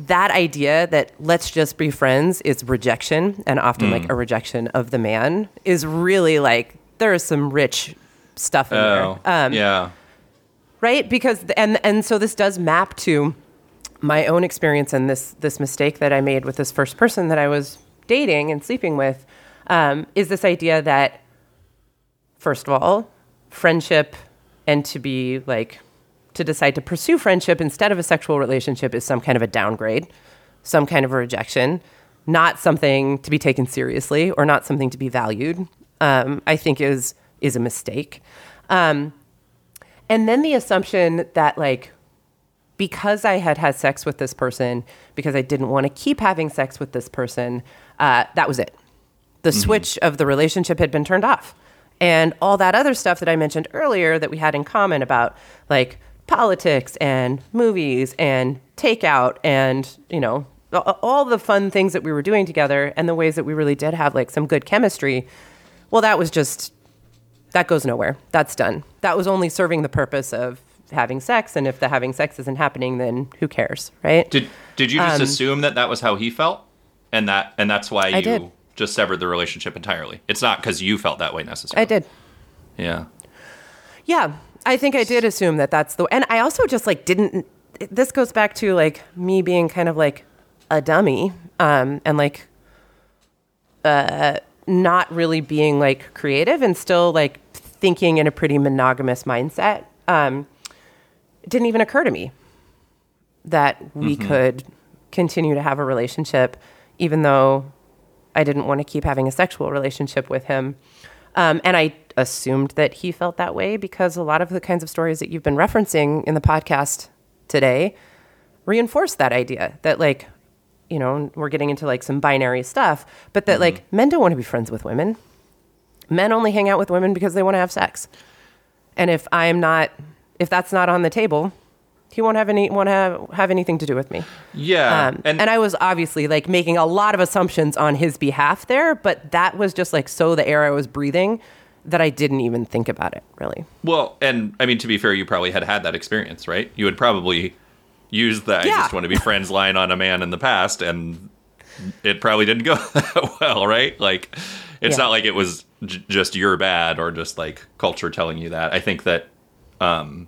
That idea that let's just be friends is rejection and often like a rejection of the man is really like there is some rich stuff in Oh, there. Um, yeah. Right? Because and and so this does map to my own experience and this this mistake that i made with this first person that i was dating and sleeping with um, is this idea that first of all friendship and to be like to decide to pursue friendship instead of a sexual relationship is some kind of a downgrade some kind of a rejection not something to be taken seriously or not something to be valued um, i think is is a mistake. Um, and then the assumption that like because I had had sex with this person, because I didn't want to keep having sex with this person, uh, that was it. The switch of the relationship had been turned off. And all that other stuff that I mentioned earlier that we had in common about like politics and movies and takeout and, you know, all the fun things that we were doing together and the ways that we really did have like some good chemistry. Well, that was just that goes nowhere. That's done. That was only serving the purpose of having sex, and if the having sex isn't happening, then who cares, right? Did did you just Um, assume that that was how he felt, and that and that's why I you did. just severed the relationship entirely? It's not because you felt that way necessarily. I did. Yeah. Yeah, I think I did assume that that's the. And I also just like didn't. This goes back to like me being kind of like a dummy, um, and like, uh, not really being like creative and still like thinking in a pretty monogamous mindset. Um, it didn't even occur to me that we could continue to have a relationship, even though I didn't want to keep having a sexual relationship with him. Um, and I assumed that he felt that way because a lot of the kinds of stories that you've been referencing in the podcast today reinforce that idea that, like, you know, we're getting into like some binary stuff, but that like men don't want to be friends with women. Men only hang out with women because they want to have sex. And if I'm not, if that's not on the table, he won't have any want to have, have anything to do with me. Yeah. Um, and, I was obviously like making a lot of assumptions on his behalf there, but that was just like so the air I was breathing that I didn't even think about it really. well, and I mean to be fair, you probably had had that experience, right? You had probably used the "I just want to be friends" line on a man in the past, and it probably didn't go that well, right? Like, it's Yeah. not like it was j- just your bad or just like culture telling you that. I think that um,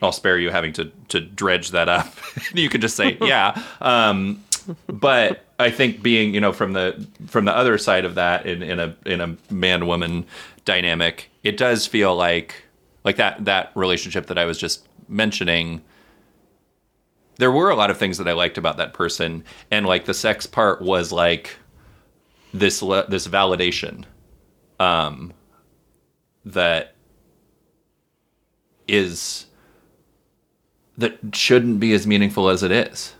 I'll spare you having to to dredge that up. you can just say, yeah. Um, but I think being, you know, from the from the other side of that in, in a in a man woman dynamic, it does feel like like that that relationship that I was just mentioning. There were a lot of things that I liked about that person, and like the sex part was like this le- this validation um, that is that shouldn't be as meaningful as it is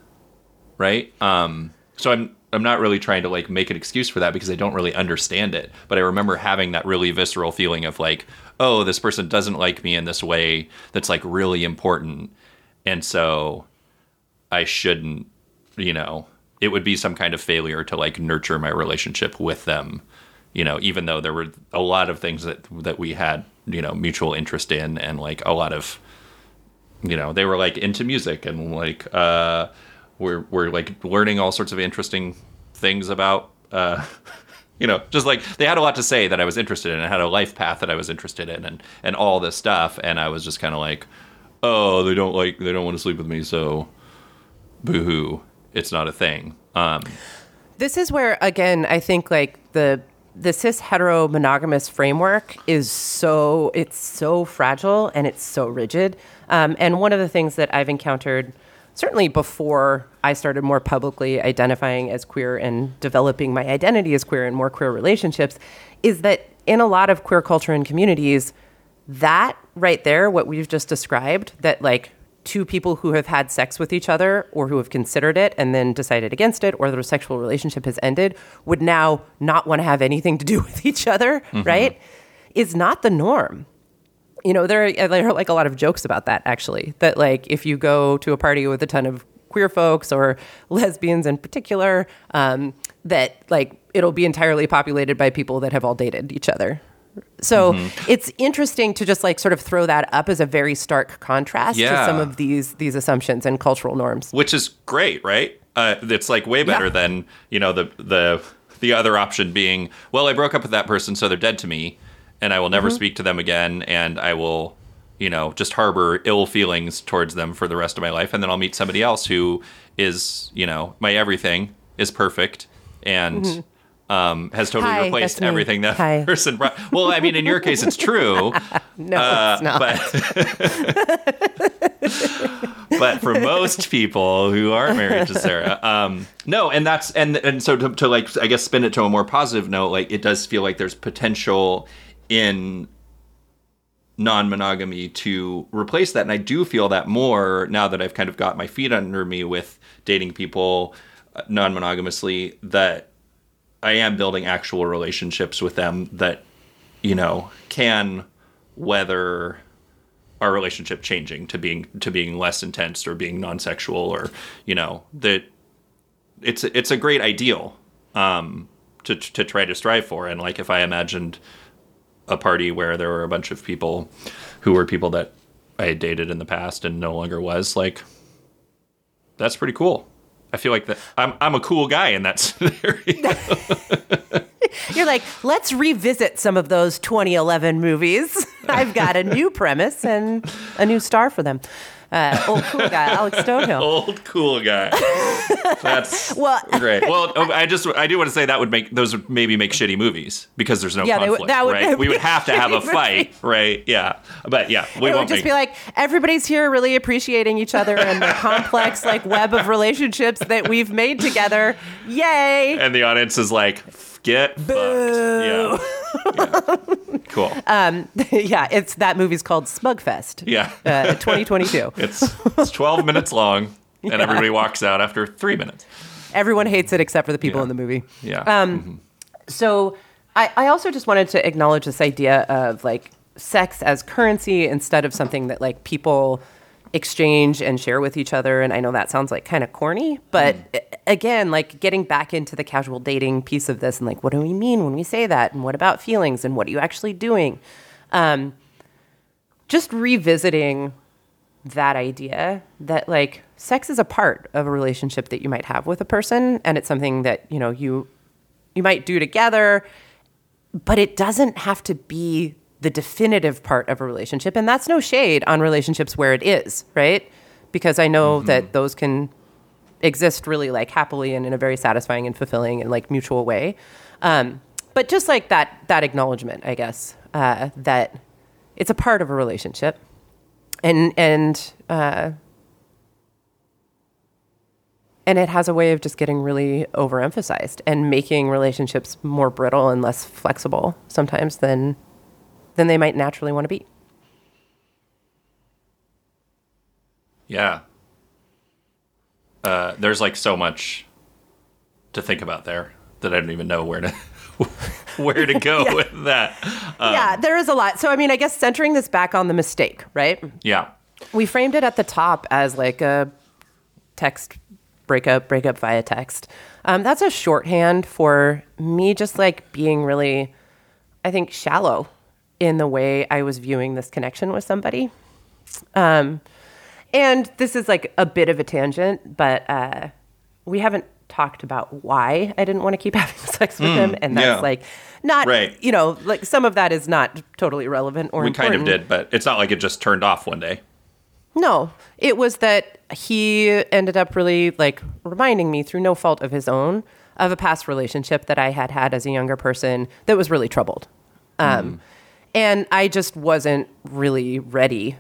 right? Um so i'm i'm not really trying to like make an excuse for that because i don't really understand it but i remember having that really visceral feeling of like oh this person doesn't like me in this way that's like really important and so i shouldn't you know it would be some kind of failure to like nurture my relationship with them you know even though there were a lot of things that that we had you know mutual interest in and like a lot of you know, they were like into music and like uh, we're we're like learning all sorts of interesting things about. Uh, you know, just like they had a lot to say that I was interested in. I had a life path that I was interested in, and and all this stuff. And I was just kind of like, oh, they don't like, they don't want to sleep with me, so boo hoo, it's not a thing. Um, This is where, again, I think like the the cis hetero monogamous framework is so it's so fragile and it's so rigid. Um, and one of the things that I've encountered, certainly before I started more publicly identifying as queer and developing my identity as queer and more queer relationships, is that in a lot of queer culture and communities, that right there, what we've just described, that like two people who have had sex with each other or who have considered it and then decided against it or their sexual relationship has ended would now not want to have anything to do with each other, right? Is not the norm. You know, there are, there are like a lot of jokes about that actually. That like if you go to a party with a ton of queer folks or lesbians in particular, um, that like it'll be entirely populated by people that have all dated each other. So mm-hmm. it's interesting to just like sort of throw that up as a very stark contrast to some of these these assumptions and cultural norms. which is great, right? Uh, it's like way better Yeah. than you know the the the other option being, well, I broke up with that person, so they're dead to me, and I will never mm-hmm. speak to them again, and I will, you know, just harbor ill feelings towards them for the rest of my life, and then I'll meet somebody else who is, you know, my everything is perfect and. Mm-hmm. Um, has totally Hi, replaced everything that Hi. person brought. Well, I mean, in your case, it's true. No, Uh, it's not. but but for most people who aren't married to Sarah, um, no, and that's and and so to, to like I guess spin it to a more positive note, like it does feel like there's potential in non-monogamy to replace that and i do feel that more now that i've kind of got my feet under me with dating people uh, non-monogamously that i am building actual relationships with them that you know can weather our relationship changing to being to being less intense or being non-sexual or you know that it's it's a great ideal um to to try to strive for and like if i imagined a party where there were a bunch of people who were people that I had dated in the past and no longer was like that's pretty cool. I feel like that I'm I'm a cool guy in that scenario. You're like, let's revisit some of those 2011 movies. I've got a new premise and a new star for them. Uh, old cool guy, Alex Stonehill. Old cool guy. That's Well- great. Well, oh, I just I do want to say that would make those would maybe make shitty movies because there's no Yeah, they would- that would- right? We would have to have a fight, right? Yeah, but yeah, we it would won't just make. be like everybody's here really appreciating each other and the complex like web of relationships that we've made together. Yay! and the audience is like, get fucked. Yeah. Yeah. Cool. yeah, it's that movie's called Smugfest. yeah. Uh, 2022. It's it's 12 minutes long, and everybody walks out after three minutes. Everyone hates it except for the people Yeah. in the movie. Yeah. Um, So I, I also just wanted to acknowledge this idea of like sex as currency instead of something that like people exchange and share with each other. And I know that sounds like kind of corny, but a- again, like getting back into the casual dating piece of this and like, what do we mean when we say that? And what about feelings? And what are you actually doing? Um, just revisiting that idea that like sex is a part of a relationship that you might have with a person and it's something that you know you you might do together but it doesn't have to be the definitive part of a relationship and that's no shade on relationships where it is right? Because i know that those can exist really like happily and in a very satisfying and fulfilling and like mutual way. Um, but just like that that acknowledgement i guess uh, that it's a part of a relationship. And and uh, and it has a way of just getting really overemphasized and making relationships more brittle and less flexible sometimes than than they might naturally want to be. yeah. Uh, there's like so much to think about there that I don't even know where to where to go with that. yeah, there is a lot. So I mean, I guess centering this back on the mistake, right? Yeah. We framed it at the top as like a text breakup, breakup via text. Um, that's a shorthand for me just like being really, I think, shallow in the way I was viewing this connection with somebody. Um, And this is like a bit of a tangent, but uh, we haven't talked about why I didn't want to keep having sex with him, and that's yeah. like not Right. you know like some of that is not totally relevant or We kind of did, but it's not like it just turned off one day. No, it was that he ended up really like reminding me through no fault of his own of a past relationship that I had had as a younger person that was really troubled. Um, And I just wasn't really ready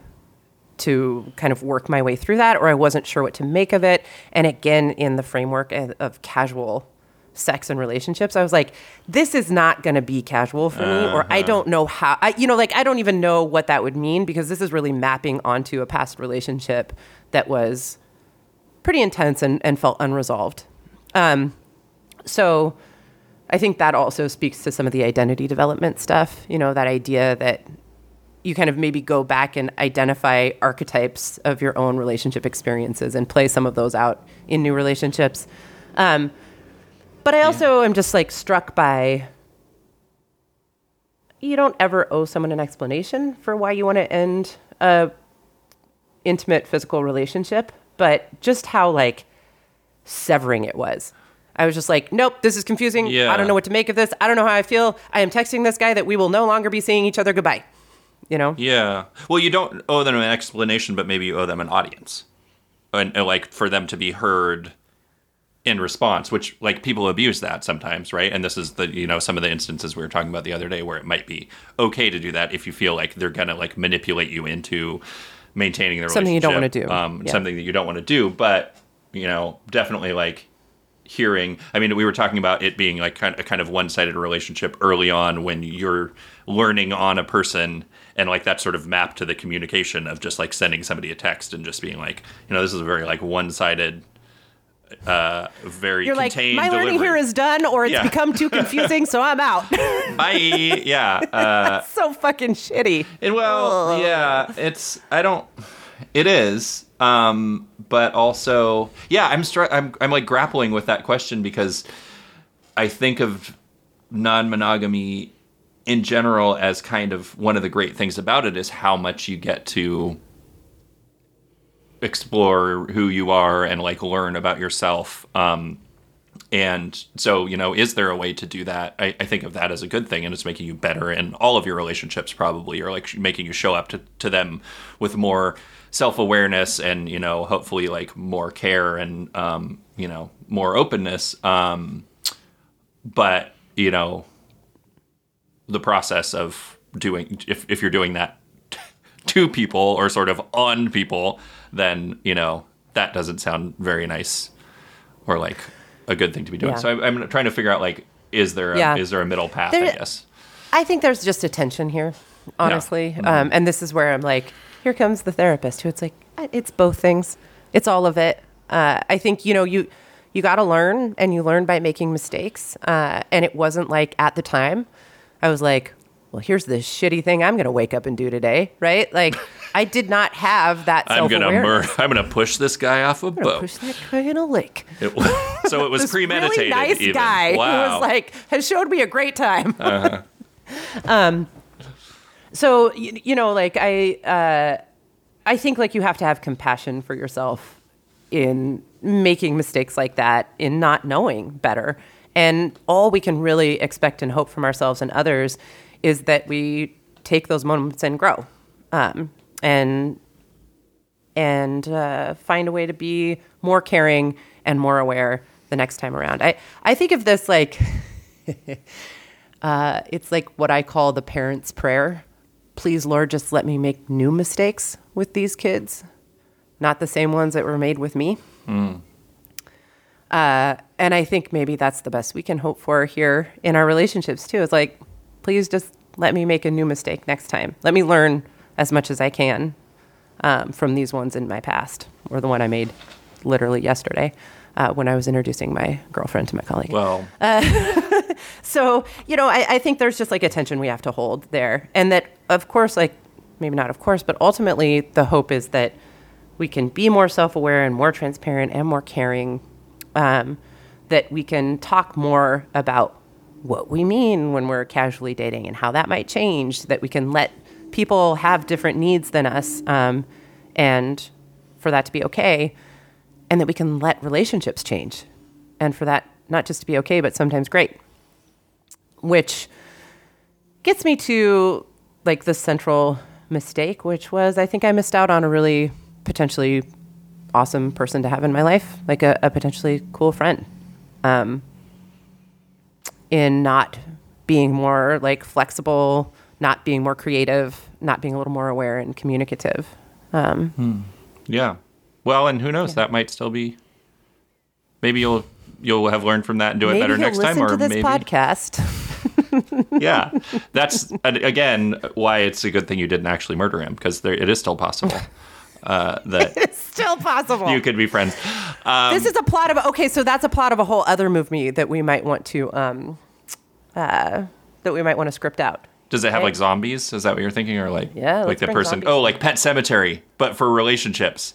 to kind of work my way through that, or I wasn't sure what to make of it. And again, in the framework of, casual sex and relationships, I was like, this is not going to be casual for me, or I don't know how, I, you know, like I don't even know what that would mean because this is really mapping onto a past relationship that was pretty intense and, and felt unresolved. Um, so I think that also speaks to some of the identity development stuff, you know, that idea that you kind of maybe go back and identify archetypes of your own relationship experiences and play some of those out in new relationships. Um, but I also am just like struck by you don't ever owe someone an explanation for why you want to end a intimate physical relationship, but just how like severing it was. I was just like, nope, this is confusing. Yeah. I don't know what to make of this. I don't know how I feel. I am texting this guy that we will no longer be seeing each other goodbye. You know? Yeah. Well, you don't owe them an explanation, but maybe you owe them an audience, and, like for them to be heard in response. Which like people abuse that sometimes, right? And this is the you know some of the instances we were talking about the other day where it might be okay to do that if you feel like they're gonna like manipulate you into maintaining the relationship. Something you don't wanna do. Um, Yeah. Something that you don't want to do, but you know definitely like hearing i mean we were talking about it being like kind of, a kind of one-sided relationship early on when you're learning on a person and like that sort of map to the communication of just like sending somebody a text and just being like you know this is a very like one-sided uh very You're like, contained my learning delivery. here is done or it's Yeah. become too confusing, so I'm out. bye yeah uh so fucking shitty. And well, yeah, it's I don't. It is, um, but also, yeah, I'm str- I'm I'm like grappling with that question because I think of non-monogamy in general as kind of one of the great things about it is how much you get to explore who you are and like learn about yourself. Um, and so, you know, is there a way to do that? I, I think of that as a good thing, and it's making you better in all of your relationships, probably, or like making you show up to, to them with more self awareness and, you know, hopefully like more care and, um, you know, more openness. Um, but, you know, the process of doing, if, if you're doing that to people or sort of on people, then, you know, that doesn't sound very nice or like a good thing to be doing. Yeah. So I'm, I'm trying to figure out like, is there a, Yeah. is there a middle path? I guess. I think there's just a tension here, honestly. Um, and this is where I'm like, here comes the therapist who it's like, "Uh, it's both things. It's all of it. Uh, I think, you know, you, you got to learn and you learn by making mistakes. Uh, and it wasn't like at the time, I was like, well, here's the shitty thing I'm going to wake up and do today. Right. Like I did not have that I'm gonna self-awareness. mur- I'm gonna push this guy off a I'm boat. push that guy in a lake. It, so it was this premeditated. really nice even. guy wow. who was like has showed me a great time. Uh-huh. um, so you, you know, like I, uh, I think like you have to have compassion for yourself in making mistakes like that, in not knowing better, and all we can really expect and hope from ourselves and others is that we take those moments and grow, um, and and uh, find a way to be more caring and more aware the next time around. I, I think of this like uh, it's like what I call the parent's prayer. Please, Lord, just let me make new mistakes with these kids, not the same ones that were made with me. Uh, and I think maybe that's the best we can hope for here in our relationships too. Is like, please just let me make a new mistake next time. Let me learn as much as I can um, from these ones in my past, or the one I made literally yesterday uh, when I was introducing my girlfriend to my colleague. well, So, you know, I, I think there's just like a tension we have to hold there. And that, of course, like, maybe not of course, but ultimately the hope is that we can be more self aware and more transparent and more caring. Um, that we can talk more about what we mean when we're casually dating and how that might change. That we can let people have different needs than us um, and for that to be okay and that we can let relationships change and for that not just to be okay but sometimes great which gets me to like the central mistake which was i think i missed out on a really potentially awesome person to have in my life like a, a potentially cool friend um, in not being more like flexible not being more creative not being a little more aware and communicative um, Yeah. Well, and who knows? That might still be. Maybe you'll you'll have learned from that and do it better next time, or maybe podcast yeah. That's again why it's a good thing you didn't actually murder him because it is still possible uh, that it's still possible you could be friends. Um, this is a plot of okay so that's a plot of a whole other movie that we might want to um uh that we might want to script out Does it have Okay. like zombies? Is that what you're thinking, or like Yeah, like the person? zombies. Oh, like Pet Sematary, but for relationships.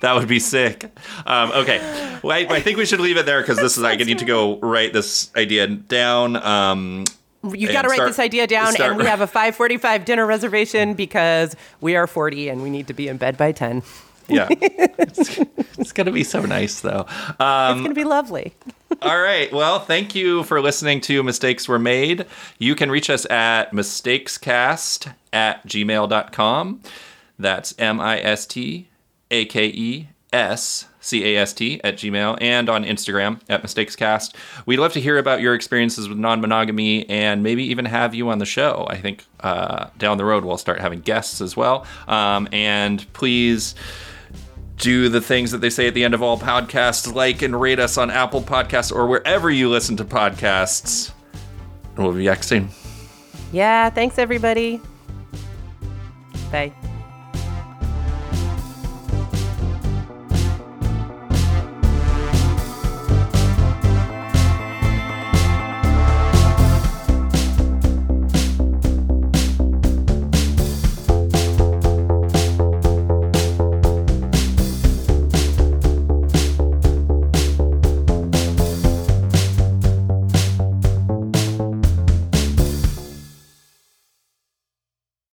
That would be sick. Um, okay, well, I, I think we should leave it there because this is I need to go write this idea down. Um, you And got to write start- this idea down start- and we have a 545 dinner reservation because we are 40 and we need to be in bed by 10 yeah, it's, it's gonna be so nice though. Um, it's going to be lovely All right. Well, thank you for listening to Mistakes Were Made. You can reach us at mistakescast at gmail.com. That's M I S T A K E S C A S T at gmail and on Instagram at mistakescast. We'd love to hear about your experiences with non monogamy and maybe even have you on the show. I think uh, down the road we'll start having guests as well. Um, and please do the things that they say at the end of all podcasts, like and rate us on Apple Podcasts or wherever you listen to podcasts. We'll be back soon. yeah thanks everybody bye